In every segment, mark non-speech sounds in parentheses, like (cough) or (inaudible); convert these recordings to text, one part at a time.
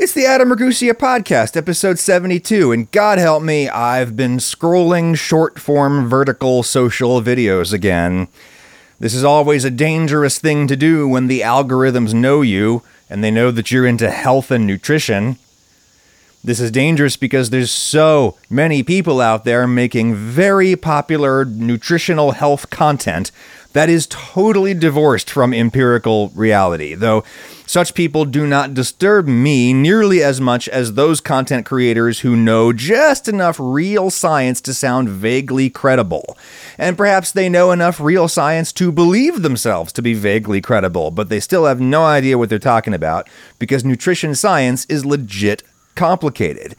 It's the Adam Ragusea podcast, episode 72, and God help me, I've been scrolling short form vertical social videos again. This is always a dangerous thing to do when the algorithms know you and they know that you're into health and nutrition. This is dangerous because there's so many people out there making very popular nutritional health content that is totally divorced from empirical reality, though such people do not disturb me nearly as much as those content creators who know just enough real science to sound vaguely credible. And perhaps they know enough real science to believe themselves to be vaguely credible, but they still have no idea what they're talking about because nutrition science is legit complicated.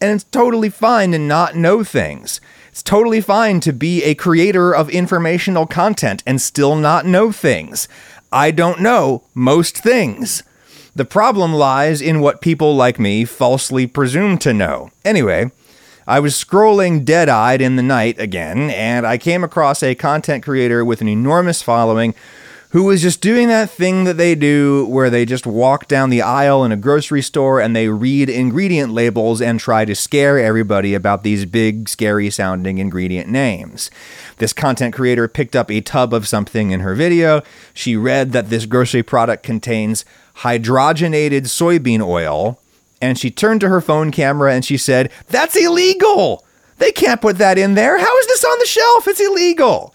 And it's totally fine to not know things. It's totally fine to be a creator of informational content and still not know things. I don't know most things. The problem lies in what people like me falsely presume to know. Anyway, I was scrolling dead eyed in the night again, and I came across a content creator with an enormous following who was just doing that thing that they do where they just walk down the aisle in a grocery store and they read ingredient labels and try to scare everybody about these big, scary sounding ingredient names. This content creator picked up a tub of something in her video. She read that this grocery product contains hydrogenated soybean oil, and she turned to her phone camera and she said, That's illegal! They can't put that in there. How is this on the shelf? It's illegal.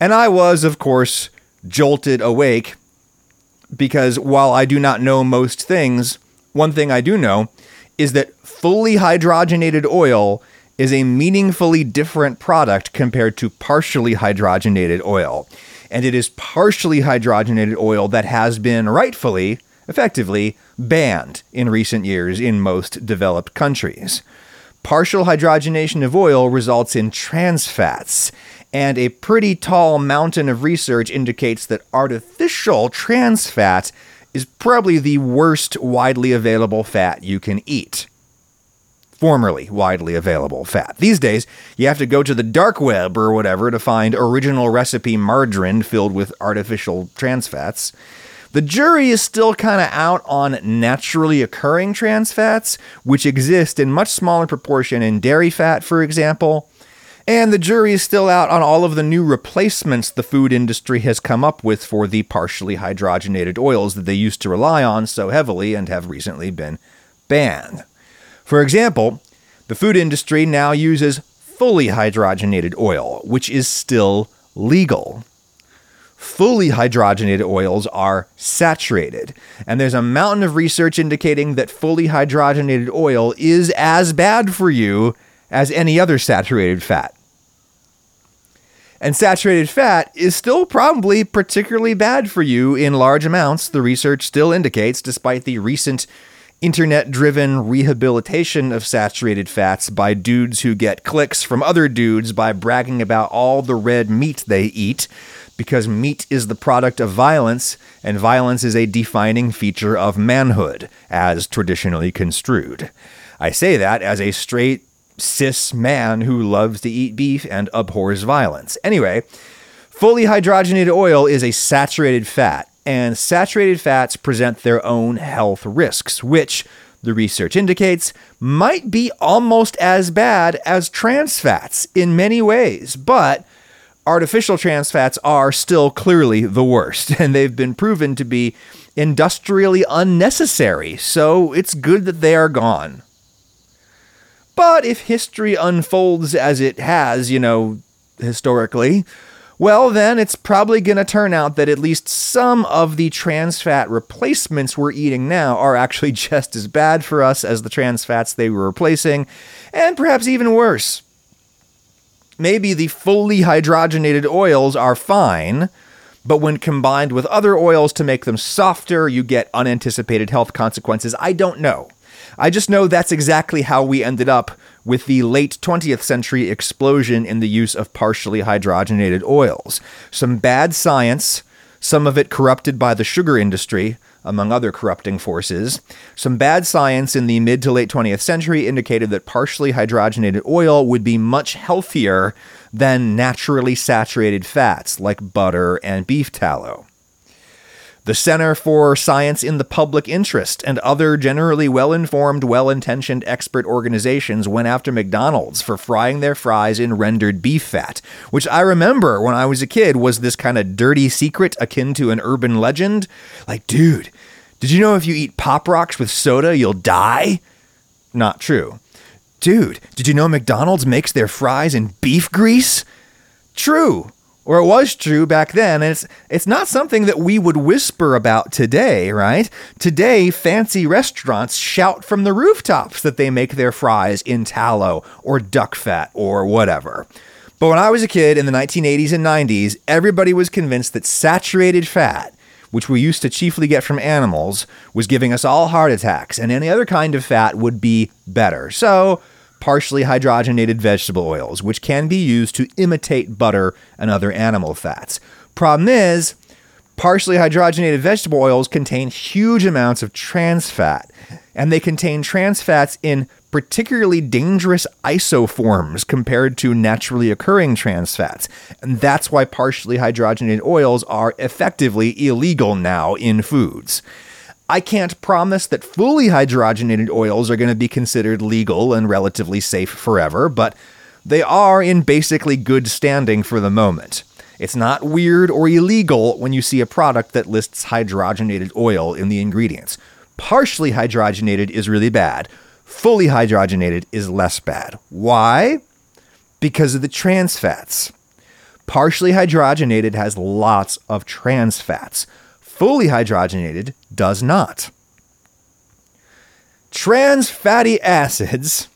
And I was, of course, jolted awake because while I do not know most things, one thing I do know is that fully hydrogenated oil is a meaningfully different product compared to partially hydrogenated oil. And it is partially hydrogenated oil that has been rightfully, effectively, banned in recent years in most developed countries. Partial hydrogenation of oil results in trans fats, and a pretty tall mountain of research indicates that artificial trans fat is probably the worst widely available fat you can eat. Formerly widely available fat. These days, you have to go to the dark web or whatever to find original recipe margarine filled with artificial trans fats. The jury is still kind of out on naturally occurring trans fats, which exist in much smaller proportion in dairy fat, for example. And the jury is still out on all of the new replacements the food industry has come up with for the partially hydrogenated oils that they used to rely on so heavily and have recently been banned. For example, the food industry now uses fully hydrogenated oil, which is still legal. Fully hydrogenated oils are saturated, and there's a mountain of research indicating that fully hydrogenated oil is as bad for you as any other saturated fat. And saturated fat is still probably particularly bad for you in large amounts, the research still indicates, despite the recent internet driven rehabilitation of saturated fats by dudes who get clicks from other dudes by bragging about all the red meat they eat, because meat is the product of violence, and violence is a defining feature of manhood, as traditionally construed. I say that as a straight cis man who loves to eat beef and abhors violence. Anyway, fully hydrogenated oil is a saturated fat, and saturated fats present their own health risks, which, the research indicates, might be almost as bad as trans fats in many ways, but artificial trans fats are still clearly the worst, (laughs) and they've been proven to be industrially unnecessary, so it's good that they are gone. But if history unfolds as it has, you know, historically, well, then it's probably going to turn out that at least some of the trans fat replacements we're eating now are actually (laughs) just as bad for us as the trans fats they were replacing, and perhaps even worse. Maybe the fully hydrogenated oils are fine, but when combined with other oils to make them softer, you get unanticipated health consequences. I don't know. I just know that's exactly how we ended up with the late 20th century explosion in the use of partially hydrogenated oils. Some bad science, some of it corrupted by the sugar industry, among other corrupting forces. Some bad science in the mid to late 20th century indicated that partially hydrogenated oil would be much healthier than naturally saturated fats like butter and beef tallow. The Center for Science in the Public Interest, and other generally well informed, well intentioned expert organizations went after McDonald's for frying their fries in rendered beef fat, which I remember when I was a kid was this kind of dirty secret akin to an urban legend. Like, dude, did you know if you eat Pop Rocks with soda, you'll die? Not true. Dude, did you know McDonald's makes their fries in beef grease? True or it was true back then and it's it's not something that we would whisper about today right? Today fancy restaurants shout from the rooftops that they make their fries in tallow or duck fat or whatever. But when i was a kid in the 1980s and 90s everybody was convinced that saturated fat which we used to chiefly get from animals was giving us all heart attacks and any other kind of fat would be better. So partially hydrogenated vegetable oils, which can be used to imitate butter and other animal fats. Problem is, partially hydrogenated vegetable oils contain huge amounts of trans fat, and they contain trans fats in particularly dangerous isoforms compared to naturally occurring trans fats. And that's why partially hydrogenated oils are effectively illegal now in foods. I can't promise that fully hydrogenated oils are going to be considered legal and relatively safe forever, but they are in basically good standing for the moment. It's not weird or illegal when you see a product that lists hydrogenated oil in the ingredients. Partially hydrogenated is really bad. Fully hydrogenated is less bad. Why? Because of the trans fats. Partially hydrogenated has lots of trans fats fully hydrogenated does not. Trans fatty acids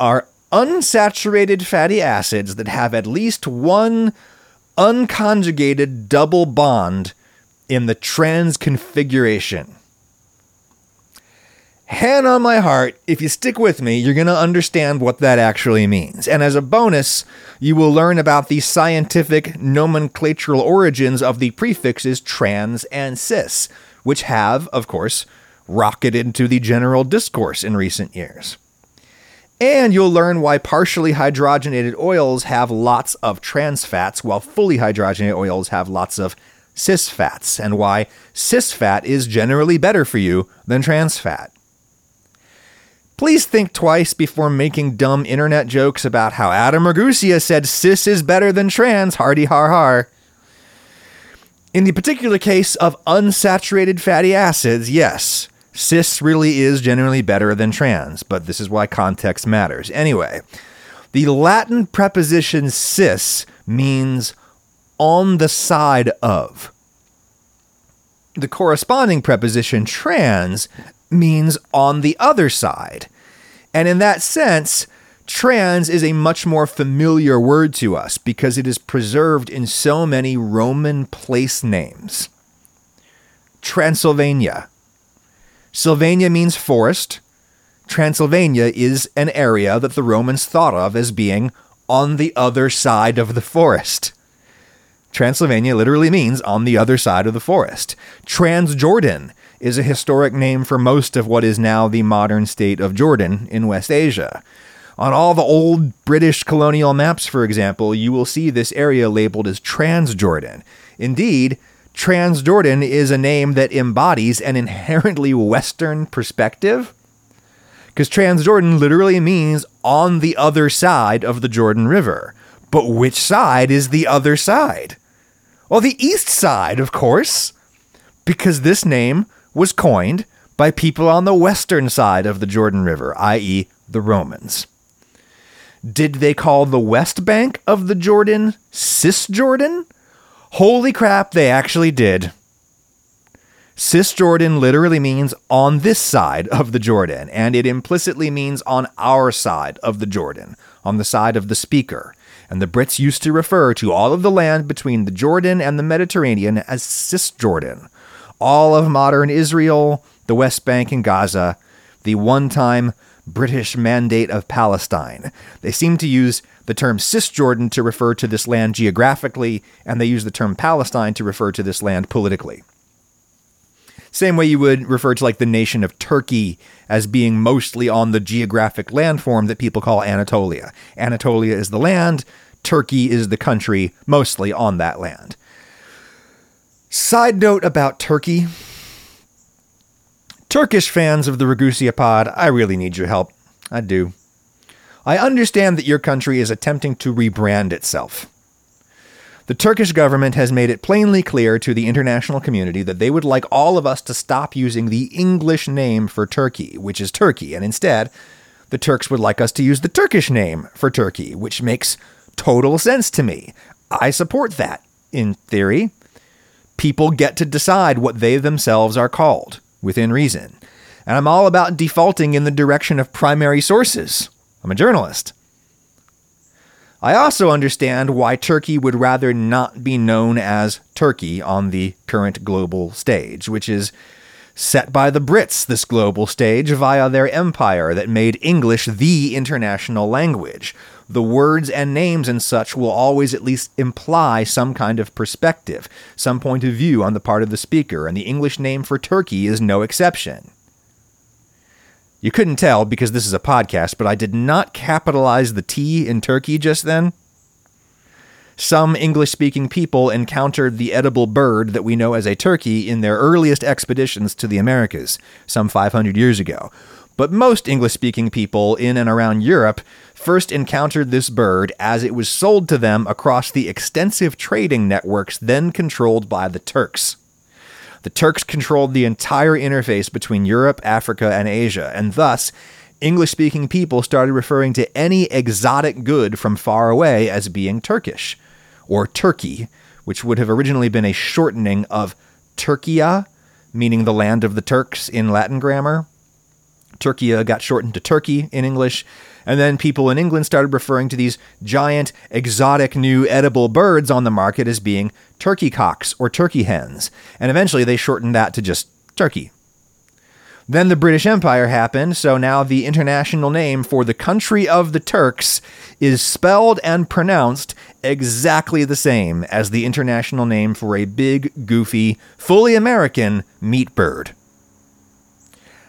are unsaturated fatty acids that have at least one unconjugated double bond in the trans configuration hand on my heart, if you stick with me, you're going to understand what that actually means. And as a bonus, you will learn about the scientific nomenclatural origins of the prefixes trans and cis, which have, of course, rocketed into the general discourse in recent years. And you'll learn why partially hydrogenated oils have lots of trans fats, while fully hydrogenated oils have lots of cis fats, and why cis fat is generally better for you than trans fat. Please think twice before making dumb internet jokes about how Adam Ragusea said cis is better than trans, hardy har har. In the particular case of unsaturated fatty acids, yes, cis really is generally better than trans, but this is why context matters. Anyway, the Latin preposition cis means on the side of. The corresponding preposition trans means on the other side. And in that sense, trans is a much more familiar word to us because it is preserved in so many Roman place names. Transylvania. Sylvania means forest. Transylvania is an area that the Romans thought of as being on the other side of the forest. Transylvania literally means on the other side of the forest. Transjordan is a historic name for most of what is now the modern state of Jordan in West Asia. On all the old British colonial maps, for example, you will see this area labeled as Transjordan. Indeed, Transjordan is a name that embodies an inherently Western perspective. Because Transjordan literally means on the other side of the Jordan River. But which side is the other side? Well, the east side, of course, because this name was coined by people on the western side of the Jordan River, i.e., the Romans. Did they call the west bank of the Jordan Cisjordan? Holy crap, they actually did. Cisjordan literally means on this side of the Jordan, and it implicitly means on our side of the Jordan, on the side of the speaker. And the Brits used to refer to all of the land between the Jordan and the Mediterranean as Cisjordan, all of modern Israel, the West Bank, and Gaza, the one time British Mandate of Palestine. They seem to use the term Cisjordan to refer to this land geographically, and they use the term Palestine to refer to this land politically. Same way you would refer to like the nation of Turkey as being mostly on the geographic landform that people call Anatolia. Anatolia is the land, Turkey is the country mostly on that land. Side note about Turkey. Turkish fans of the Ragusea pod, I really need your help. I do. I understand that your country is attempting to rebrand itself. The Turkish government has made it plainly clear to the international community that they would like all of us to stop using the English name for Turkey, which is Turkey, and instead, the Turks would like us to use the Turkish name for Turkey, which makes total sense to me. I support that, in theory. People get to decide what they themselves are called, within reason. And I'm all about defaulting in the direction of primary sources. I'm a journalist. I also understand why Turkey would rather not be known as Turkey on the current global stage, which is set by the Brits, this global stage, via their empire that made English the international language. The words and names and such will always at least imply some kind of perspective, some point of view on the part of the speaker, and the English name for Turkey is no exception. You couldn't tell because this is a podcast, but I did not capitalize the T in Turkey just then. Some English speaking people encountered the edible bird that we know as a turkey in their earliest expeditions to the Americas, some 500 years ago. But most English speaking people in and around Europe first encountered this bird as it was sold to them across the extensive trading networks then controlled by the Turks. The Turks controlled the entire interface between Europe, Africa, and Asia, and thus, English speaking people started referring to any exotic good from far away as being Turkish, or Turkey, which would have originally been a shortening of Turkia, meaning the land of the Turks in Latin grammar. Turkia uh, got shortened to Turkey in English, and then people in England started referring to these giant, exotic new edible birds on the market as being turkey cocks or turkey hens. And eventually they shortened that to just turkey. Then the British Empire happened, so now the international name for the country of the Turks is spelled and pronounced exactly the same as the international name for a big, goofy, fully American meat bird.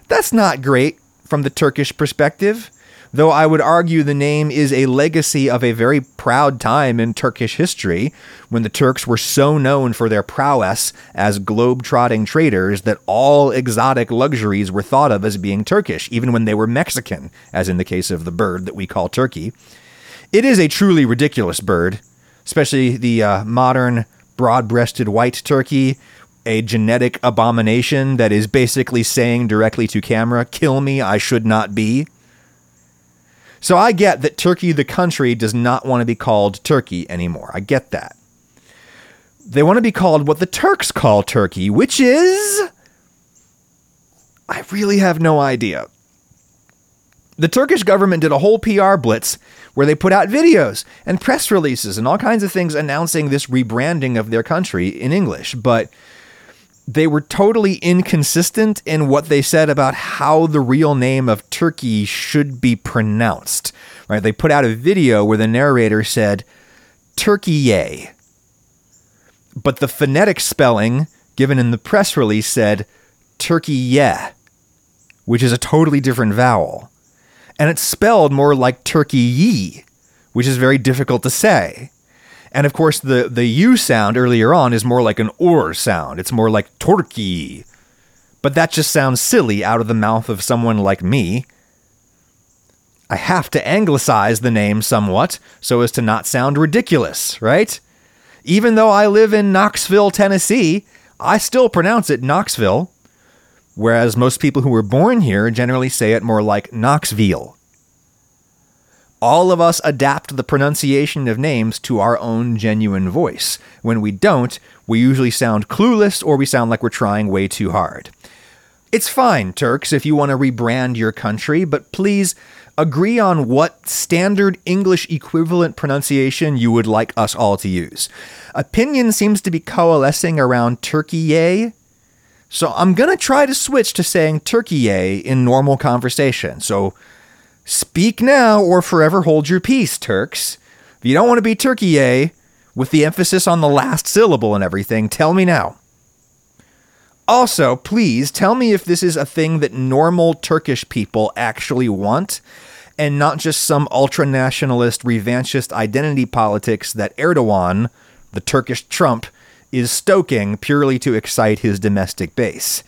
That's not great from the Turkish perspective though I would argue the name is a legacy of a very proud time in Turkish history when the Turks were so known for their prowess as globe-trotting traders that all exotic luxuries were thought of as being Turkish, even when they were Mexican, as in the case of the bird that we call turkey. It is a truly ridiculous bird, especially the uh, modern broad breasted white turkey a genetic abomination that is basically saying directly to camera, kill me, I should not be. So I get that Turkey, the country, does not want to be called Turkey anymore. I get that. They want to be called what the Turks call Turkey, which is. I really have no idea. The Turkish government did a whole PR blitz where they put out videos and press releases and all kinds of things announcing this rebranding of their country in English. But they were totally inconsistent in what they said about how the real name of Turkey should be pronounced. Right? They put out a video where the narrator said Turkey but the phonetic spelling given in the press release said Turkey which is a totally different vowel. And it's spelled more like Turkey which is very difficult to say. And of course, the, the U sound earlier on is more like an or sound. It's more like Turkey. But that just sounds silly out of the mouth of someone like me. I have to anglicize the name somewhat so as to not sound ridiculous, right? Even though I live in Knoxville, Tennessee, I still pronounce it Knoxville, whereas most people who were born here generally say it more like Knoxville all of us adapt the pronunciation of names to our own genuine voice. When we don't, we usually sound clueless or we sound like we're trying way too hard. It's fine, Turks, if you want to rebrand your country, but please agree on what standard English equivalent pronunciation you would like us all to use. Opinion seems to be coalescing around Türkiye so I'm going to try to switch to saying Türkiye in normal conversation. So Speak now or forever hold your peace, Turks. If you don't want to be Turkey, eh? With the emphasis on the last syllable and everything, tell me now. Also, please tell me if this is a thing that normal Turkish people actually want and not just some ultra nationalist, revanchist identity politics that Erdogan, the Turkish Trump, is stoking purely to excite his domestic base?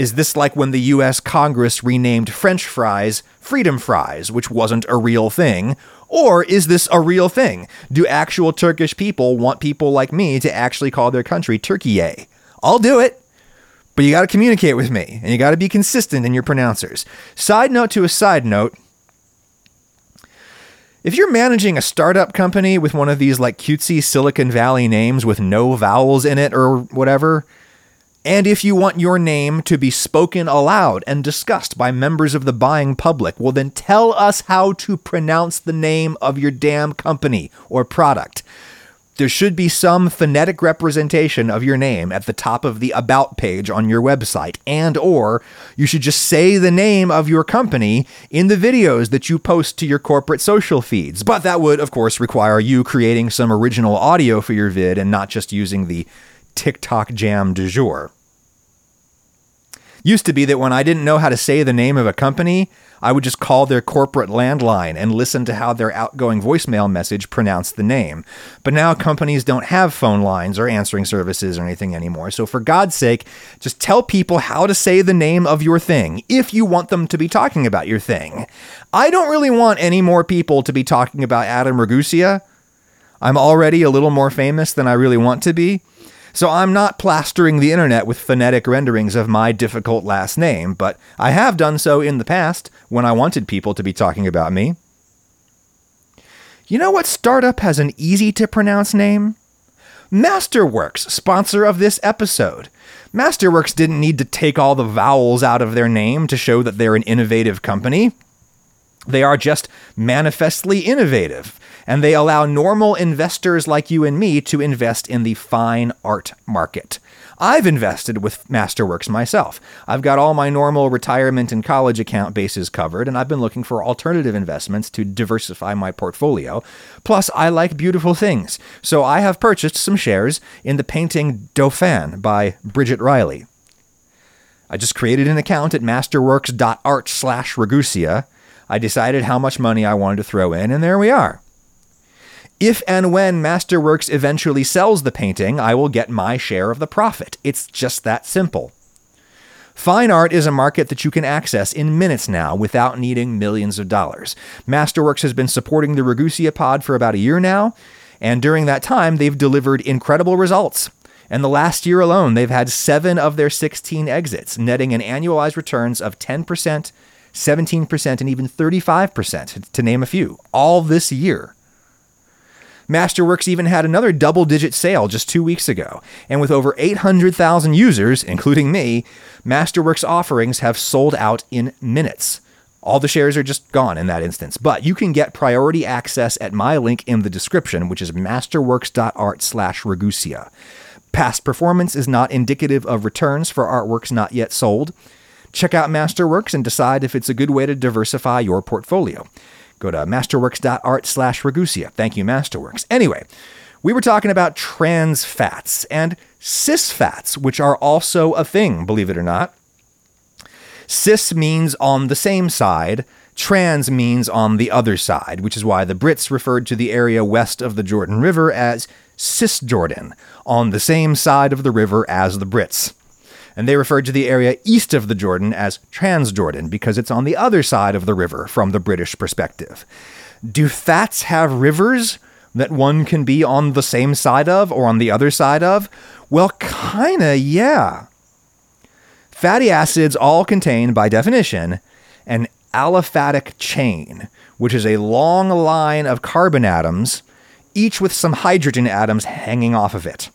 Is this like when the US Congress renamed French fries freedom fries, which wasn't a real thing? Or is this a real thing? Do actual Turkish people want people like me to actually call their country Turkey? I'll do it. But you got to communicate with me and you got to be consistent in your pronouncers. Side note to a side note if you're managing a startup company with one of these like cutesy Silicon Valley names with no vowels in it or whatever, and if you want your name to be spoken aloud and discussed by members of the buying public, well, then tell us how to pronounce the name of your damn company or product. There should be some phonetic representation of your name at the top of the about page on your website and or you should just say the name of your company in the videos that you post to your corporate social feeds. But that would of course require you creating some original audio for your vid and not just using the TikTok jam du jour. Used to be that when I didn't know how to say the name of a company, I would just call their corporate landline and listen to how their outgoing voicemail message pronounced the name. But now companies don't have phone lines or answering services or anything anymore. So for God's sake, just tell people how to say the name of your thing if you want them to be talking about your thing. I don't really want any more people to be talking about Adam Ragusea. I'm already a little more famous than I really want to be. So I'm not plastering the internet with phonetic renderings of my difficult last name, but I have done so in the past when I wanted people to be talking about me. You know what startup has an easy to pronounce name? Masterworks, sponsor of this episode. Masterworks didn't need to take all the vowels out of their name to show that they're an innovative company. They are just manifestly innovative and they allow normal investors like you and me to invest in the fine art market. I've invested with Masterworks myself. I've got all my normal retirement and college account bases covered, and I've been looking for alternative investments to diversify my portfolio. Plus, I like beautiful things, so I have purchased some shares in the painting Dauphin by Bridget Riley. I just created an account at masterworks.art slash Ragusea. I decided how much money I wanted to throw in, and there we are. If and when Masterworks eventually sells the painting, I will get my share of the profit. It's just that simple. Fine art is a market that you can access in minutes now without needing millions of dollars. Masterworks has been supporting the Ragusea pod for about a year now, and during that time, they've delivered incredible results. And the last year alone, they've had seven of their 16 exits, netting an annualized returns of 10%, 17%, and even 35%, to name a few, all this year. Masterworks even had another double digit sale just two weeks ago. And with over 800,000 users, including me, Masterworks offerings have sold out in minutes. All the shares are just gone in that instance. But you can get priority access at my link in the description, which is masterworks.art slash Ragusea. Past performance is not indicative of returns for artworks not yet sold. Check out Masterworks and decide if it's a good way to diversify your portfolio. Go to masterworks.art slash Ragusea. Thank you, Masterworks. Anyway, we were talking about trans fats and cis fats, which are also a thing, believe it or not. Cis means on the same side, trans means on the other side, which is why the Brits referred to the area west of the Jordan River as Cisjordan, on the same side of the river as the Brits and they referred to the area east of the Jordan as Transjordan because it's on the other side of the river from the British perspective. Do fats have rivers that one can be on the same side of or on the other side of? Well, kinda, yeah. Fatty acids all contain, by definition, an aliphatic chain, which is a long line of carbon atoms, each with some hydrogen atoms hanging off of it.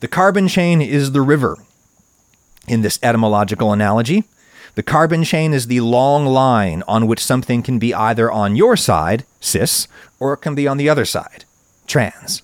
The carbon chain is the river. In this etymological analogy, the carbon chain is the long line on which something can be either on your side, cis, or it can be on the other side, trans.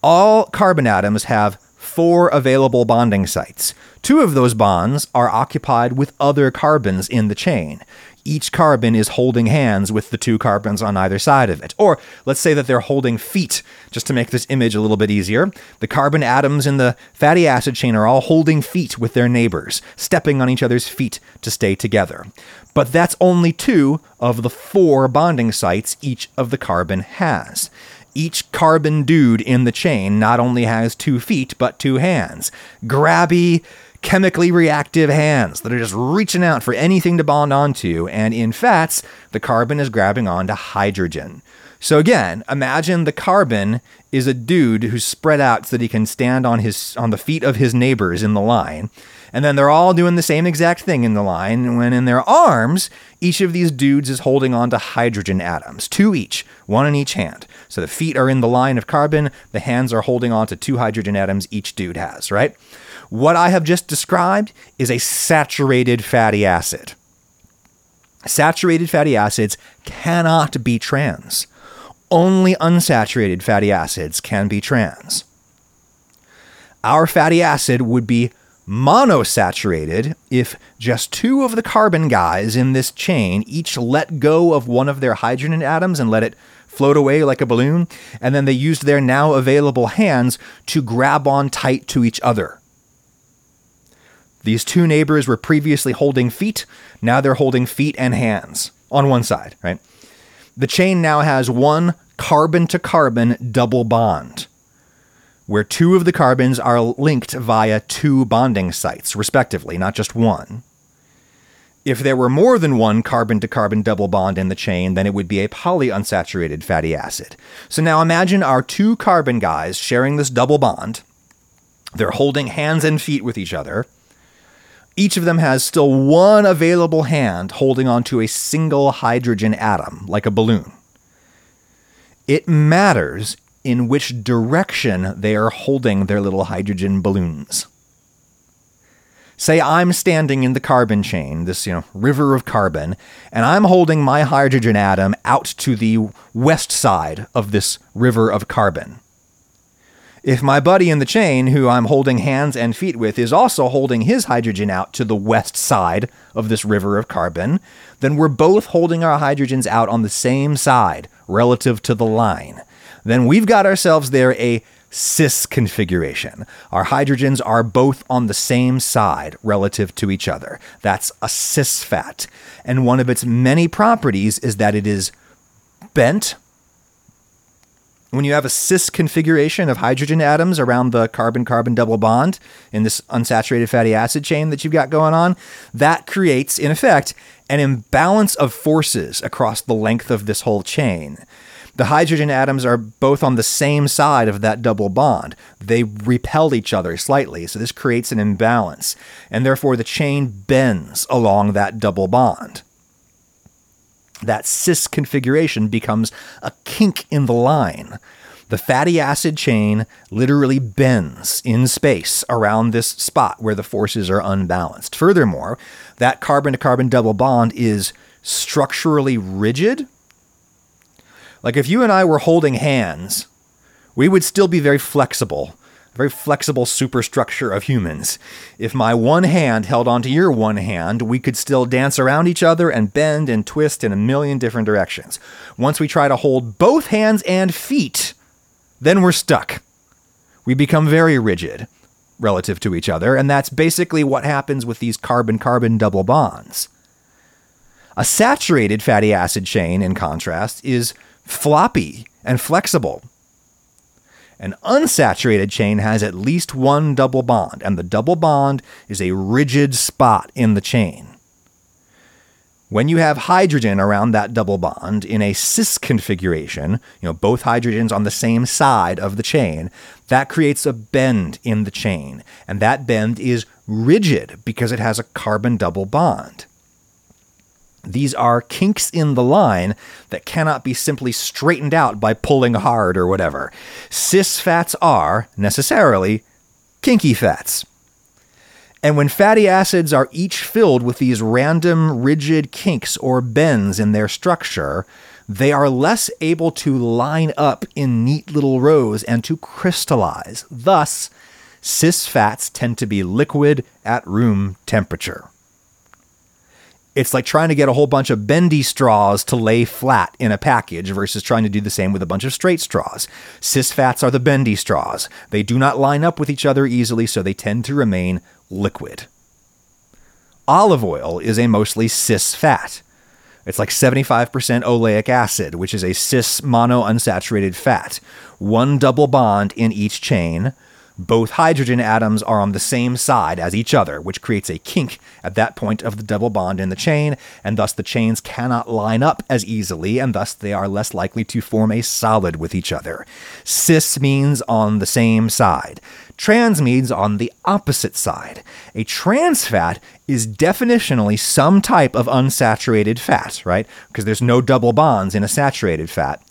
All carbon atoms have four available bonding sites. Two of those bonds are occupied with other carbons in the chain, each carbon is holding hands with the two carbons on either side of it. Or let's say that they're holding feet, just to make this image a little bit easier. The carbon atoms in the fatty acid chain are all holding feet with their neighbors, stepping on each other's feet to stay together. But that's only two of the four bonding sites each of the carbon has. each carbon dude in the chain not only has two feet, but two hands. Grabby, chemically reactive hands that are just reaching out for anything to bond onto. And in fats, the carbon is grabbing onto hydrogen. So again, imagine the carbon is a dude who's spread out so that he can stand on his on the feet of his neighbors in the line. And then they're all doing the same exact thing in the line. When in their arms, each of these dudes is holding on to hydrogen atoms, two each, one in each hand. So the feet are in the line of carbon, the hands are holding on to two hydrogen atoms each dude has, right? What I have just described is a saturated fatty acid. Saturated fatty acids cannot be trans. Only unsaturated fatty acids can be trans. Our fatty acid would be monosaturated if just two of the carbon guys in this chain each let go of one of their hydrogen atoms and let it float away like a balloon, and then they used their now available hands to grab on tight to each other. These two neighbors were previously holding feet. Now they're holding feet and hands on one side, right? The chain now has one carbon to carbon double bond, where two of the carbons are linked via two bonding sites, respectively, not just one. If there were more than one carbon to carbon double bond in the chain, then it would be a polyunsaturated fatty acid. So now imagine our two carbon guys sharing this double bond. They're holding hands and feet with each other each of them has still one available hand holding onto a single hydrogen atom, like a balloon. It matters in which direction they are holding their little hydrogen balloons. Say I'm standing in the carbon chain, this you know river of carbon, and I'm holding my hydrogen atom out to the west side of this river of carbon. If my buddy in the chain, who I'm holding hands and feet with, is also holding his hydrogen out to the west side of this river of carbon, then we're both holding our hydrogens out on the same side relative to the line. Then we've got ourselves there a cis configuration. Our hydrogens are both on the same side relative to each other. That's a cis fat. And one of its many properties is that it is bent when you have a cis configuration of hydrogen atoms around the carbon carbon double bond in this unsaturated fatty acid chain that you've got going on, that creates, in effect, an imbalance of forces across the length of this whole chain. The hydrogen atoms are both on the same side of that double bond. They repel each other slightly, so this creates an imbalance, and therefore the chain bends along that double bond that cis configuration becomes a kink in the line. The fatty acid chain literally bends in space around this spot where the forces are unbalanced. Furthermore, that carbon to carbon double bond is structurally rigid. Like if you and I were holding hands, we would still be very flexible very flexible superstructure of humans. If my one hand held onto your one hand, we could still dance around each other and bend and twist in a million different directions. Once we try to hold both hands and feet, then we're stuck. We become very rigid relative to each other, and that's basically what happens with these carbon carbon double bonds. A saturated fatty acid chain, in contrast, is floppy and flexible. An unsaturated chain has at least one double bond, and the double bond is a rigid spot in the chain. When you have hydrogen around that double bond in a cis configuration, you know, both hydrogens on the same side of the chain, that creates a bend in the chain, and that bend is rigid because it has a carbon double bond. These are kinks in the line that cannot be simply straightened out by pulling hard or whatever. Cis fats are, necessarily, kinky fats. And when fatty acids are each filled with these random rigid kinks or bends in their structure, they are less able to line up in neat little rows and to crystallize. Thus, cis fats tend to be liquid at room temperature. It's like trying to get a whole bunch of bendy straws to lay flat in a package versus trying to do the same with a bunch of straight straws. Cis fats are the bendy straws. They do not line up with each other easily, so they tend to remain liquid. Olive oil is a mostly cis fat. It's like 75% oleic acid, which is a cis monounsaturated fat. One double bond in each chain. Both hydrogen atoms are on the same side as each other, which creates a kink at that point of the double bond in the chain, and thus the chains cannot line up as easily, and thus they are less likely to form a solid with each other. Cis means on the same side. Trans means on the opposite side. A trans fat is definitionally some type of unsaturated fat, right? Because there's no double bonds in a saturated fat.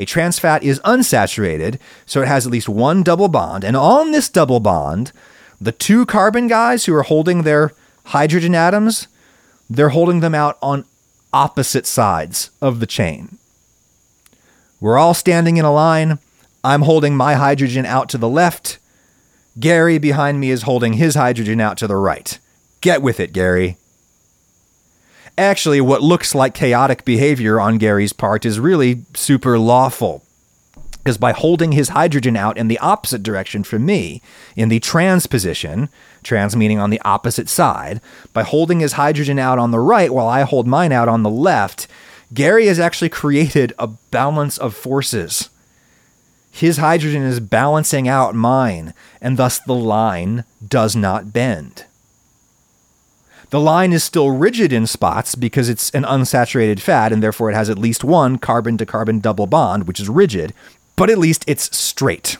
A trans fat is unsaturated, so it has at least one double bond. And on this double bond, the two carbon guys who are holding their hydrogen atoms, they're holding them out on opposite sides of the chain. We're all standing in a line. I'm holding my hydrogen out to the left. Gary behind me is holding his hydrogen out to the right. Get with it, Gary. Actually, what looks like chaotic behavior on Gary's part is really super lawful. Because by holding his hydrogen out in the opposite direction from me, in the trans position, trans meaning on the opposite side, by holding his hydrogen out on the right while I hold mine out on the left, Gary has actually created a balance of forces. His hydrogen is balancing out mine, and thus the line does not bend. The line is still rigid in spots because it's an unsaturated fat and therefore it has at least one carbon to carbon double bond, which is rigid, but at least it's straight.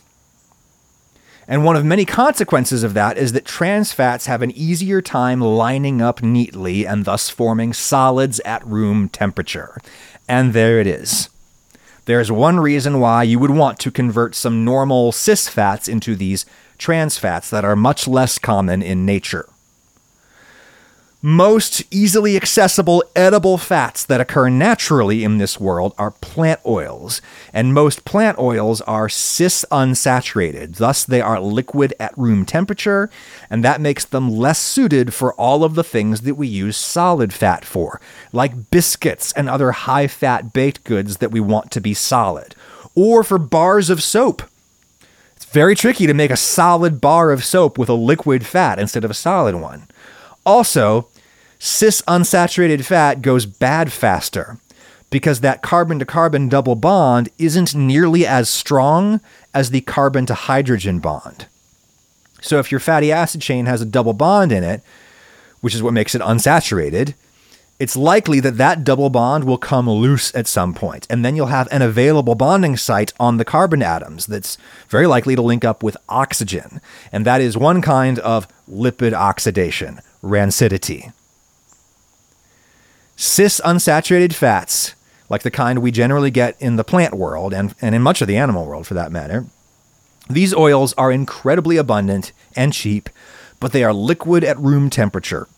And one of many consequences of that is that trans fats have an easier time lining up neatly and thus forming solids at room temperature. And there it is. There's one reason why you would want to convert some normal cis fats into these trans fats that are much less common in nature most easily accessible edible fats that occur naturally in this world are plant oils, and most plant oils are cis unsaturated. Thus, they are liquid at room temperature, and that makes them less suited for all of the things that we use solid fat for, like biscuits and other high fat baked goods that we want to be solid, or for bars of soap. It's very tricky to make a solid bar of soap with a liquid fat instead of a solid one. Also, cis unsaturated fat goes bad faster because that carbon to carbon double bond isn't nearly as strong as the carbon to hydrogen bond. So if your fatty acid chain has a double bond in it, which is what makes it unsaturated, it's likely that that double bond will come loose at some point, and then you'll have an available bonding site on the carbon atoms that's very likely to link up with oxygen. And that is one kind of lipid oxidation, rancidity. Cis unsaturated fats, like the kind we generally get in the plant world and, and in much of the animal world for that matter, these oils are incredibly abundant and cheap, but they are liquid at room temperature,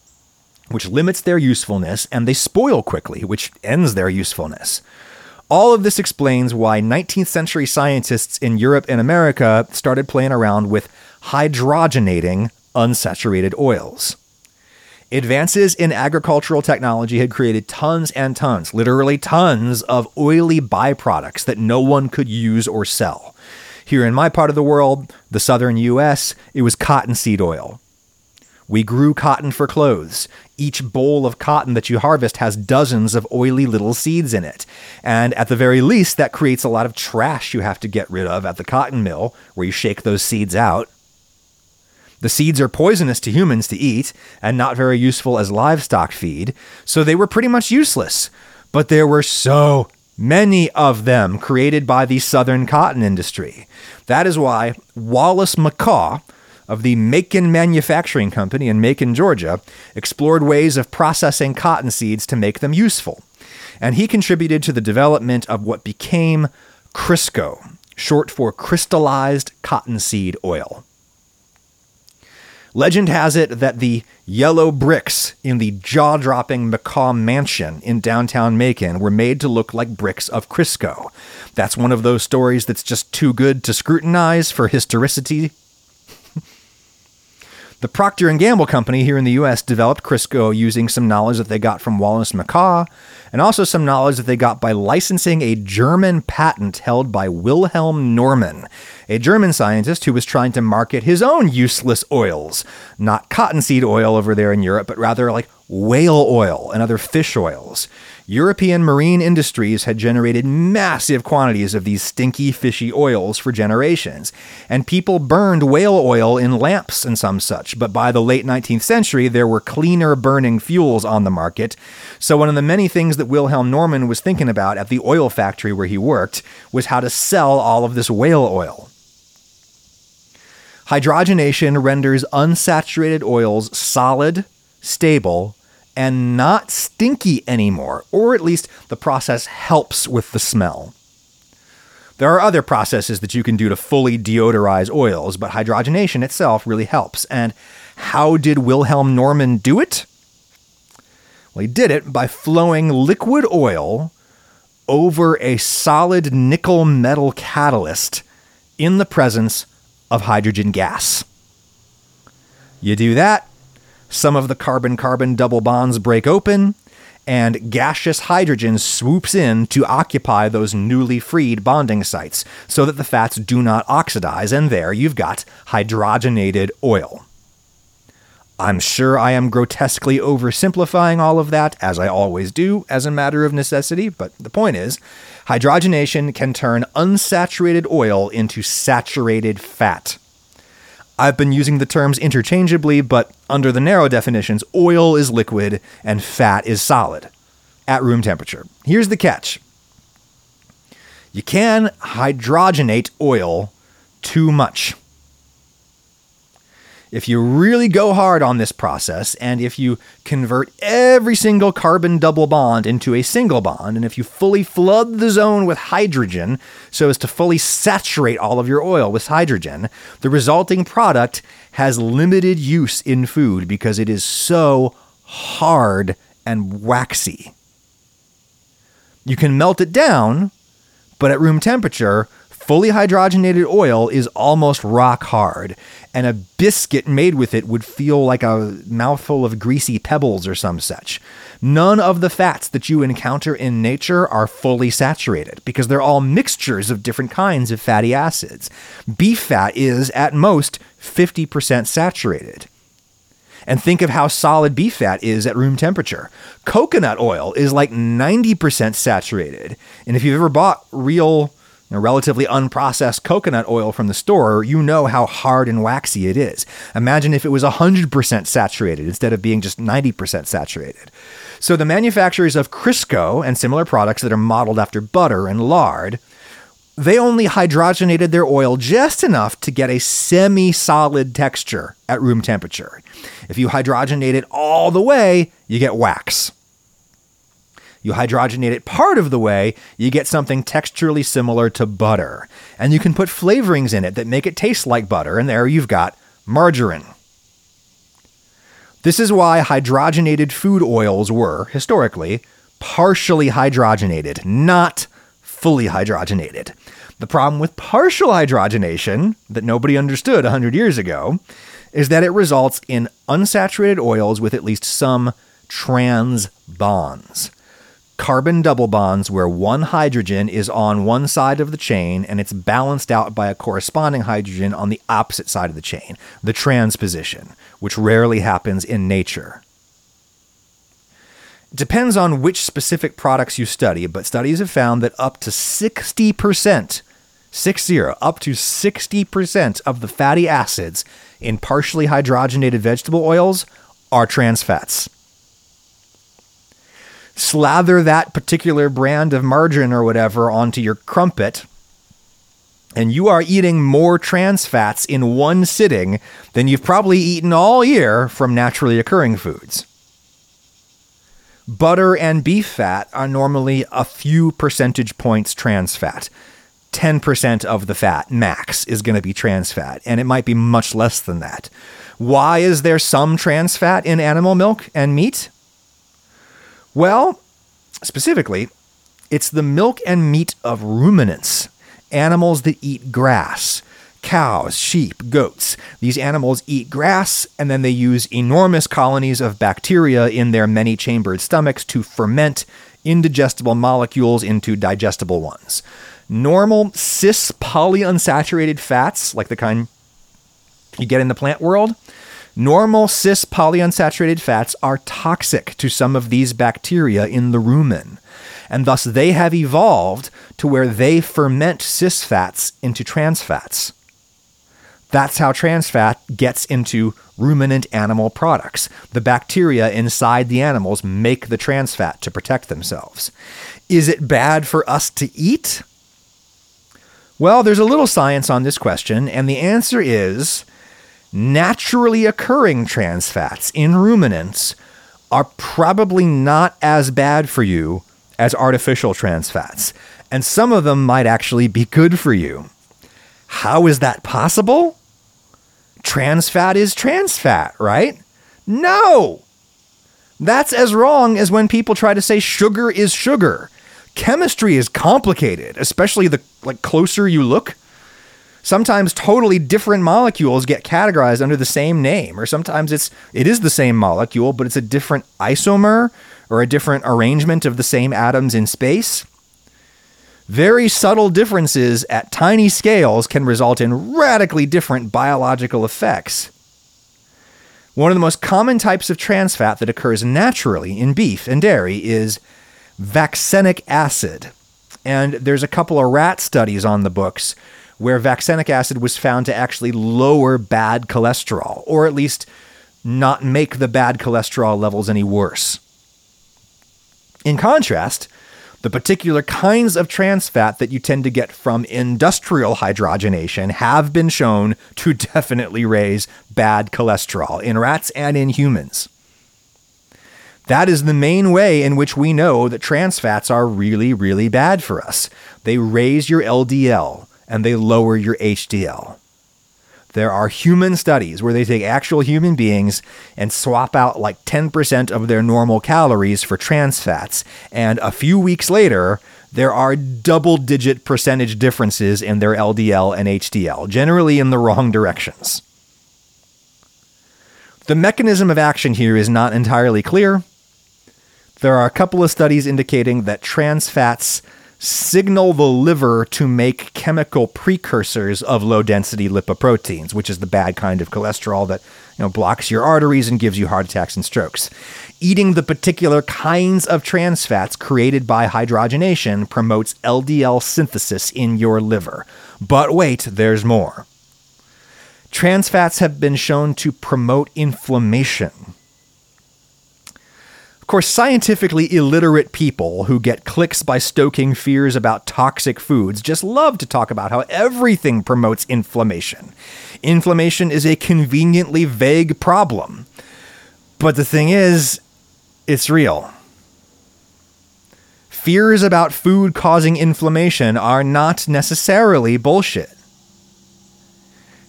which limits their usefulness, and they spoil quickly, which ends their usefulness. All of this explains why 19th century scientists in Europe and America started playing around with hydrogenating unsaturated oils. Advances in agricultural technology had created tons and tons, literally tons, of oily byproducts that no one could use or sell. Here in my part of the world, the southern US, it was cottonseed oil. We grew cotton for clothes. Each boll of cotton that you harvest has dozens of oily little seeds in it. And at the very least, that creates a lot of trash you have to get rid of at the cotton mill, where you shake those seeds out. The seeds are poisonous to humans to eat and not very useful as livestock feed, so they were pretty much useless. But there were so many of them created by the southern cotton industry. That is why Wallace McCaw of the Macon Manufacturing Company in Macon, Georgia, explored ways of processing cotton seeds to make them useful. And he contributed to the development of what became Crisco, short for crystallized cottonseed oil. Legend has it that the yellow bricks in the jaw dropping McCaw mansion in downtown Macon were made to look like bricks of Crisco. That's one of those stories that's just too good to scrutinize for historicity the Procter & Gamble company here in the US developed Crisco using some knowledge that they got from Wallace McCaw and also some knowledge that they got by licensing a German patent held by Wilhelm Normann, a German scientist who was trying to market his own useless oils, not cottonseed oil over there in Europe, but rather like whale oil and other fish oils. European marine industries had generated massive quantities of these stinky, fishy oils for generations, and people burned whale oil in lamps and some such. But by the late 19th century, there were cleaner burning fuels on the market. So, one of the many things that Wilhelm Normann was thinking about at the oil factory where he worked was how to sell all of this whale oil. Hydrogenation renders unsaturated oils solid, stable, and not stinky anymore, or at least the process helps with the smell. There are other processes that you can do to fully deodorize oils, but hydrogenation itself really helps. And how did Wilhelm Normann do it? Well, he did it by flowing liquid oil over a solid nickel metal catalyst in the presence of hydrogen gas. You do that, some of the carbon carbon double bonds break open, and gaseous hydrogen swoops in to occupy those newly freed bonding sites so that the fats do not oxidize, and there you've got hydrogenated oil. I'm sure I am grotesquely oversimplifying all of that, as I always do, as a matter of necessity, but the point is hydrogenation can turn unsaturated oil into saturated fat. I've been using the terms interchangeably, but under the narrow definitions, oil is liquid and fat is solid at room temperature. Here's the catch you can hydrogenate oil too much. If you really go hard on this process, and if you convert every single carbon double bond into a single bond, and if you fully flood the zone with hydrogen so as to fully saturate all of your oil with hydrogen, the resulting product has limited use in food because it is so hard and waxy. You can melt it down, but at room temperature, fully hydrogenated oil is almost rock hard, and a biscuit made with it would feel like a mouthful of greasy pebbles or some such. None of the fats that you encounter in nature are fully saturated because they're all mixtures of different kinds of fatty acids. Beef fat is, at most, 50% saturated. And think of how solid beef fat is at room temperature. Coconut oil is like 90% saturated. And if you've ever bought real relatively unprocessed coconut oil from the store, you know how hard and waxy it is. Imagine if it was 100% saturated instead of being just 90% saturated. So the manufacturers of Crisco and similar products that are modeled after butter and lard, they only hydrogenated their oil just enough to get a semi solid texture at room temperature. If you hydrogenate it all the way, you get wax. You hydrogenate it part of the way, you get something texturally similar to butter. And you can put flavorings in it that make it taste like butter, and there you've got margarine. This is why hydrogenated food oils were, historically, partially hydrogenated, not fully hydrogenated. The problem with partial hydrogenation, that nobody understood 100 years ago, is that it results in unsaturated oils with at least some trans bonds carbon double bonds where one hydrogen is on one side of the chain and it's balanced out by a corresponding hydrogen on the opposite side of the chain, the transposition, which rarely happens in nature. It depends on which specific products you study, but studies have found that up to 60%, six zero, up to 60% of the fatty acids in partially hydrogenated vegetable oils are trans fats slather that particular brand of margarine or whatever onto your crumpet, and you are eating more trans fats in one sitting than you've probably eaten all year from naturally occurring foods. Butter and beef fat are normally a few percentage points trans fat. 10% of the fat max is going to be trans fat, and it might be much less than that. Why is there some trans fat in animal milk and meat? Well, specifically, it's the milk and meat of ruminants, animals that eat grass. Cows, sheep, goats. These animals eat grass and then they use enormous colonies of bacteria in their many chambered stomachs to ferment indigestible molecules into digestible ones. Normal cis polyunsaturated fats, like the kind you get in the plant world, Normal cis polyunsaturated fats are toxic to some of these bacteria in the rumen, and thus they have evolved to where they ferment cis fats into trans fats. That's how trans fat gets into ruminant animal products. The bacteria inside the animals make the trans fat to protect themselves. Is it bad for us to eat? Well, there's a little science on this question, and the answer is naturally occurring trans fats in ruminants are probably not as bad for you as artificial trans fats, and some of them might actually be good for you. How is that possible? Trans fat is trans fat, right? No! That's as wrong as when people try to say sugar is sugar. Chemistry is complicated, especially the like closer you look. Sometimes totally different molecules get categorized under the same name, or sometimes it's it is the same molecule, but it's a different isomer or a different arrangement of the same atoms in space. Very subtle differences at tiny scales can result in radically different biological effects. One of the most common types of trans fat that occurs naturally in beef and dairy is vaccenic acid. And there's a couple of rat studies on the books where vaccenic acid was found to actually lower bad cholesterol, or at least not make the bad cholesterol levels any worse. In contrast, the particular kinds of trans fat that you tend to get from industrial hydrogenation have been shown to (laughs) definitely raise bad cholesterol in rats and in humans. That is the main way in which we know that trans fats are really, really bad for us. They raise your LDL and they lower your HDL. There are human studies where they take actual human beings and swap out like 10% of their normal calories for trans fats. And a few weeks later, there are double digit percentage differences in their LDL and HDL, generally in the wrong directions. The mechanism of action here is not entirely clear. There are a couple of studies indicating that trans fats signal the liver to make chemical precursors of low density lipoproteins, which is the bad kind of cholesterol that you know, blocks your arteries and gives you heart attacks and strokes. Eating the particular kinds of trans fats created by hydrogenation promotes LDL synthesis in your liver. But wait, there's more. Trans fats have been shown to promote inflammation course, scientifically illiterate people who get clicks by stoking fears about toxic foods just love to talk about how everything promotes inflammation. Inflammation is a conveniently vague problem. But the thing is, it's real. Fears about food causing inflammation are not necessarily bullshit.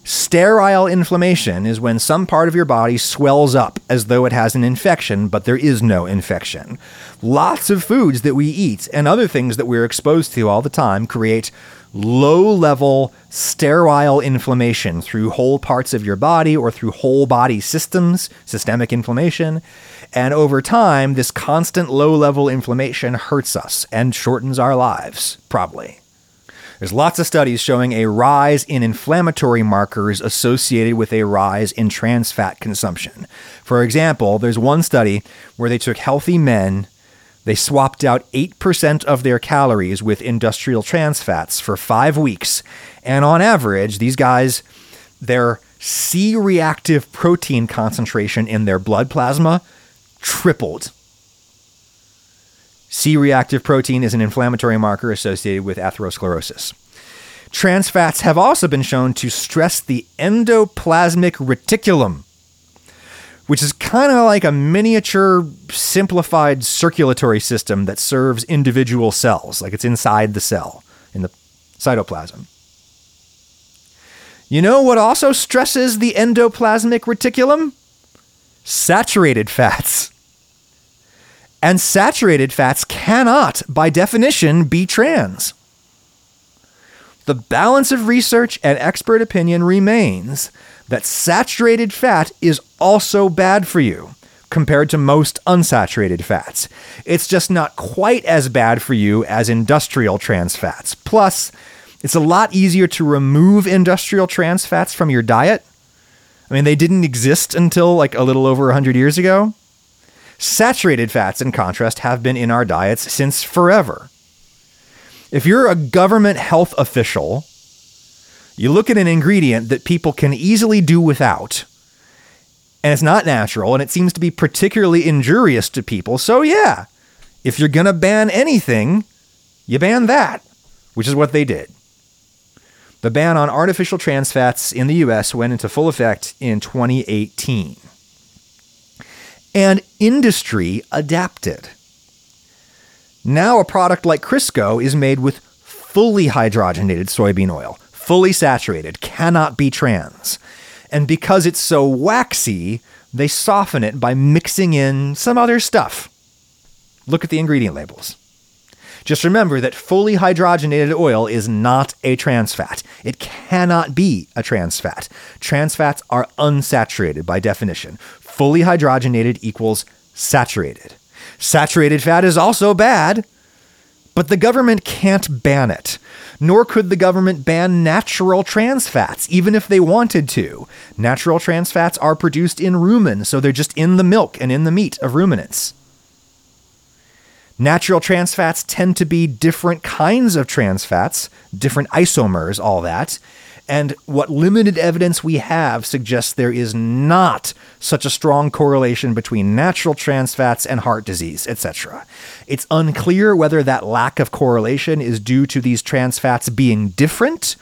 Sterile inflammation is when some part of your body swells up as though it has an infection, but there is no infection. Lots of foods that we eat and other things that we're exposed to all the time create low level sterile inflammation through whole parts of your body or through whole body systems, systemic inflammation. And over time, this constant low level inflammation hurts us and shortens our lives, probably. There's lots of studies showing a rise in inflammatory markers associated with a rise in trans fat consumption. For example, there's one study where they took healthy men, they swapped out 8% of their calories with industrial trans fats for five weeks, and on average, these guys, their C reactive protein concentration in their blood plasma tripled C reactive protein is an inflammatory marker associated with atherosclerosis. Trans fats have also been shown to stress the endoplasmic reticulum, which is kind of like a miniature simplified circulatory system that serves individual cells, like it's inside the cell in the cytoplasm. You know what also stresses the endoplasmic reticulum? Saturated fats. And saturated fats cannot, by definition, be trans. The balance of research and expert opinion remains that saturated fat is also bad for you compared to most unsaturated fats. It's just not quite as bad for you as industrial trans fats. Plus, it's a lot easier to remove industrial trans fats from your diet I mean, they didn't exist until like a little over 100 years ago. Saturated fats, in contrast, have been in our diets since forever. If you're a government health official, you look at an ingredient that people can easily do without, and it's not natural, and it seems to be particularly injurious to people. So, yeah, if you're going to ban anything, you ban that, which is what they did. The ban on artificial trans fats in the US went into full effect in 2018. And industry adapted. Now, a product like Crisco is made with fully hydrogenated soybean oil, fully saturated, cannot be trans. And because it's so waxy, they soften it by mixing in some other stuff. Look at the ingredient labels. Just remember that fully hydrogenated oil is not a trans fat. It cannot be a trans fat. Trans fats are unsaturated by definition. Fully hydrogenated equals saturated. Saturated fat is also bad, but the government can't ban it. Nor could the government ban natural trans fats, even if they wanted to. Natural trans fats are produced in rumen, so they're just in the milk and in the meat of ruminants. Natural trans fats tend to be different kinds of trans fats, different isomers, all that. And what limited evidence we have suggests there is not such a strong correlation between natural trans fats and heart disease, etc. It's unclear whether that lack of correlation is due to these trans fats being different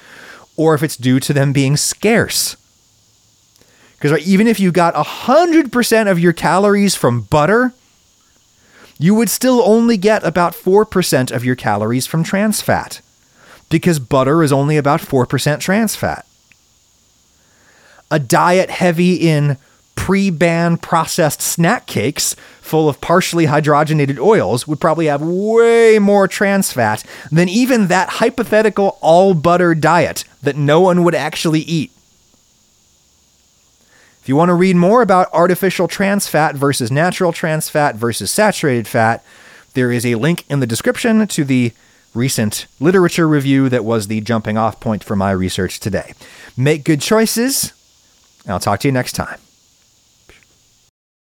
or if it's due to them being scarce. Because even if you got 100% of your calories from butter, you would still only get about 4% of your calories from trans fat because butter is only about 4% trans fat. A diet heavy in pre ban processed snack cakes full of partially hydrogenated oils would probably have way more trans fat than even that hypothetical all butter diet that no one would actually eat. If you want to read more about artificial trans fat versus natural trans fat versus saturated fat, there is a link in the description to the recent literature review that was the jumping off point for my research today. Make good choices. I'll talk to you next time.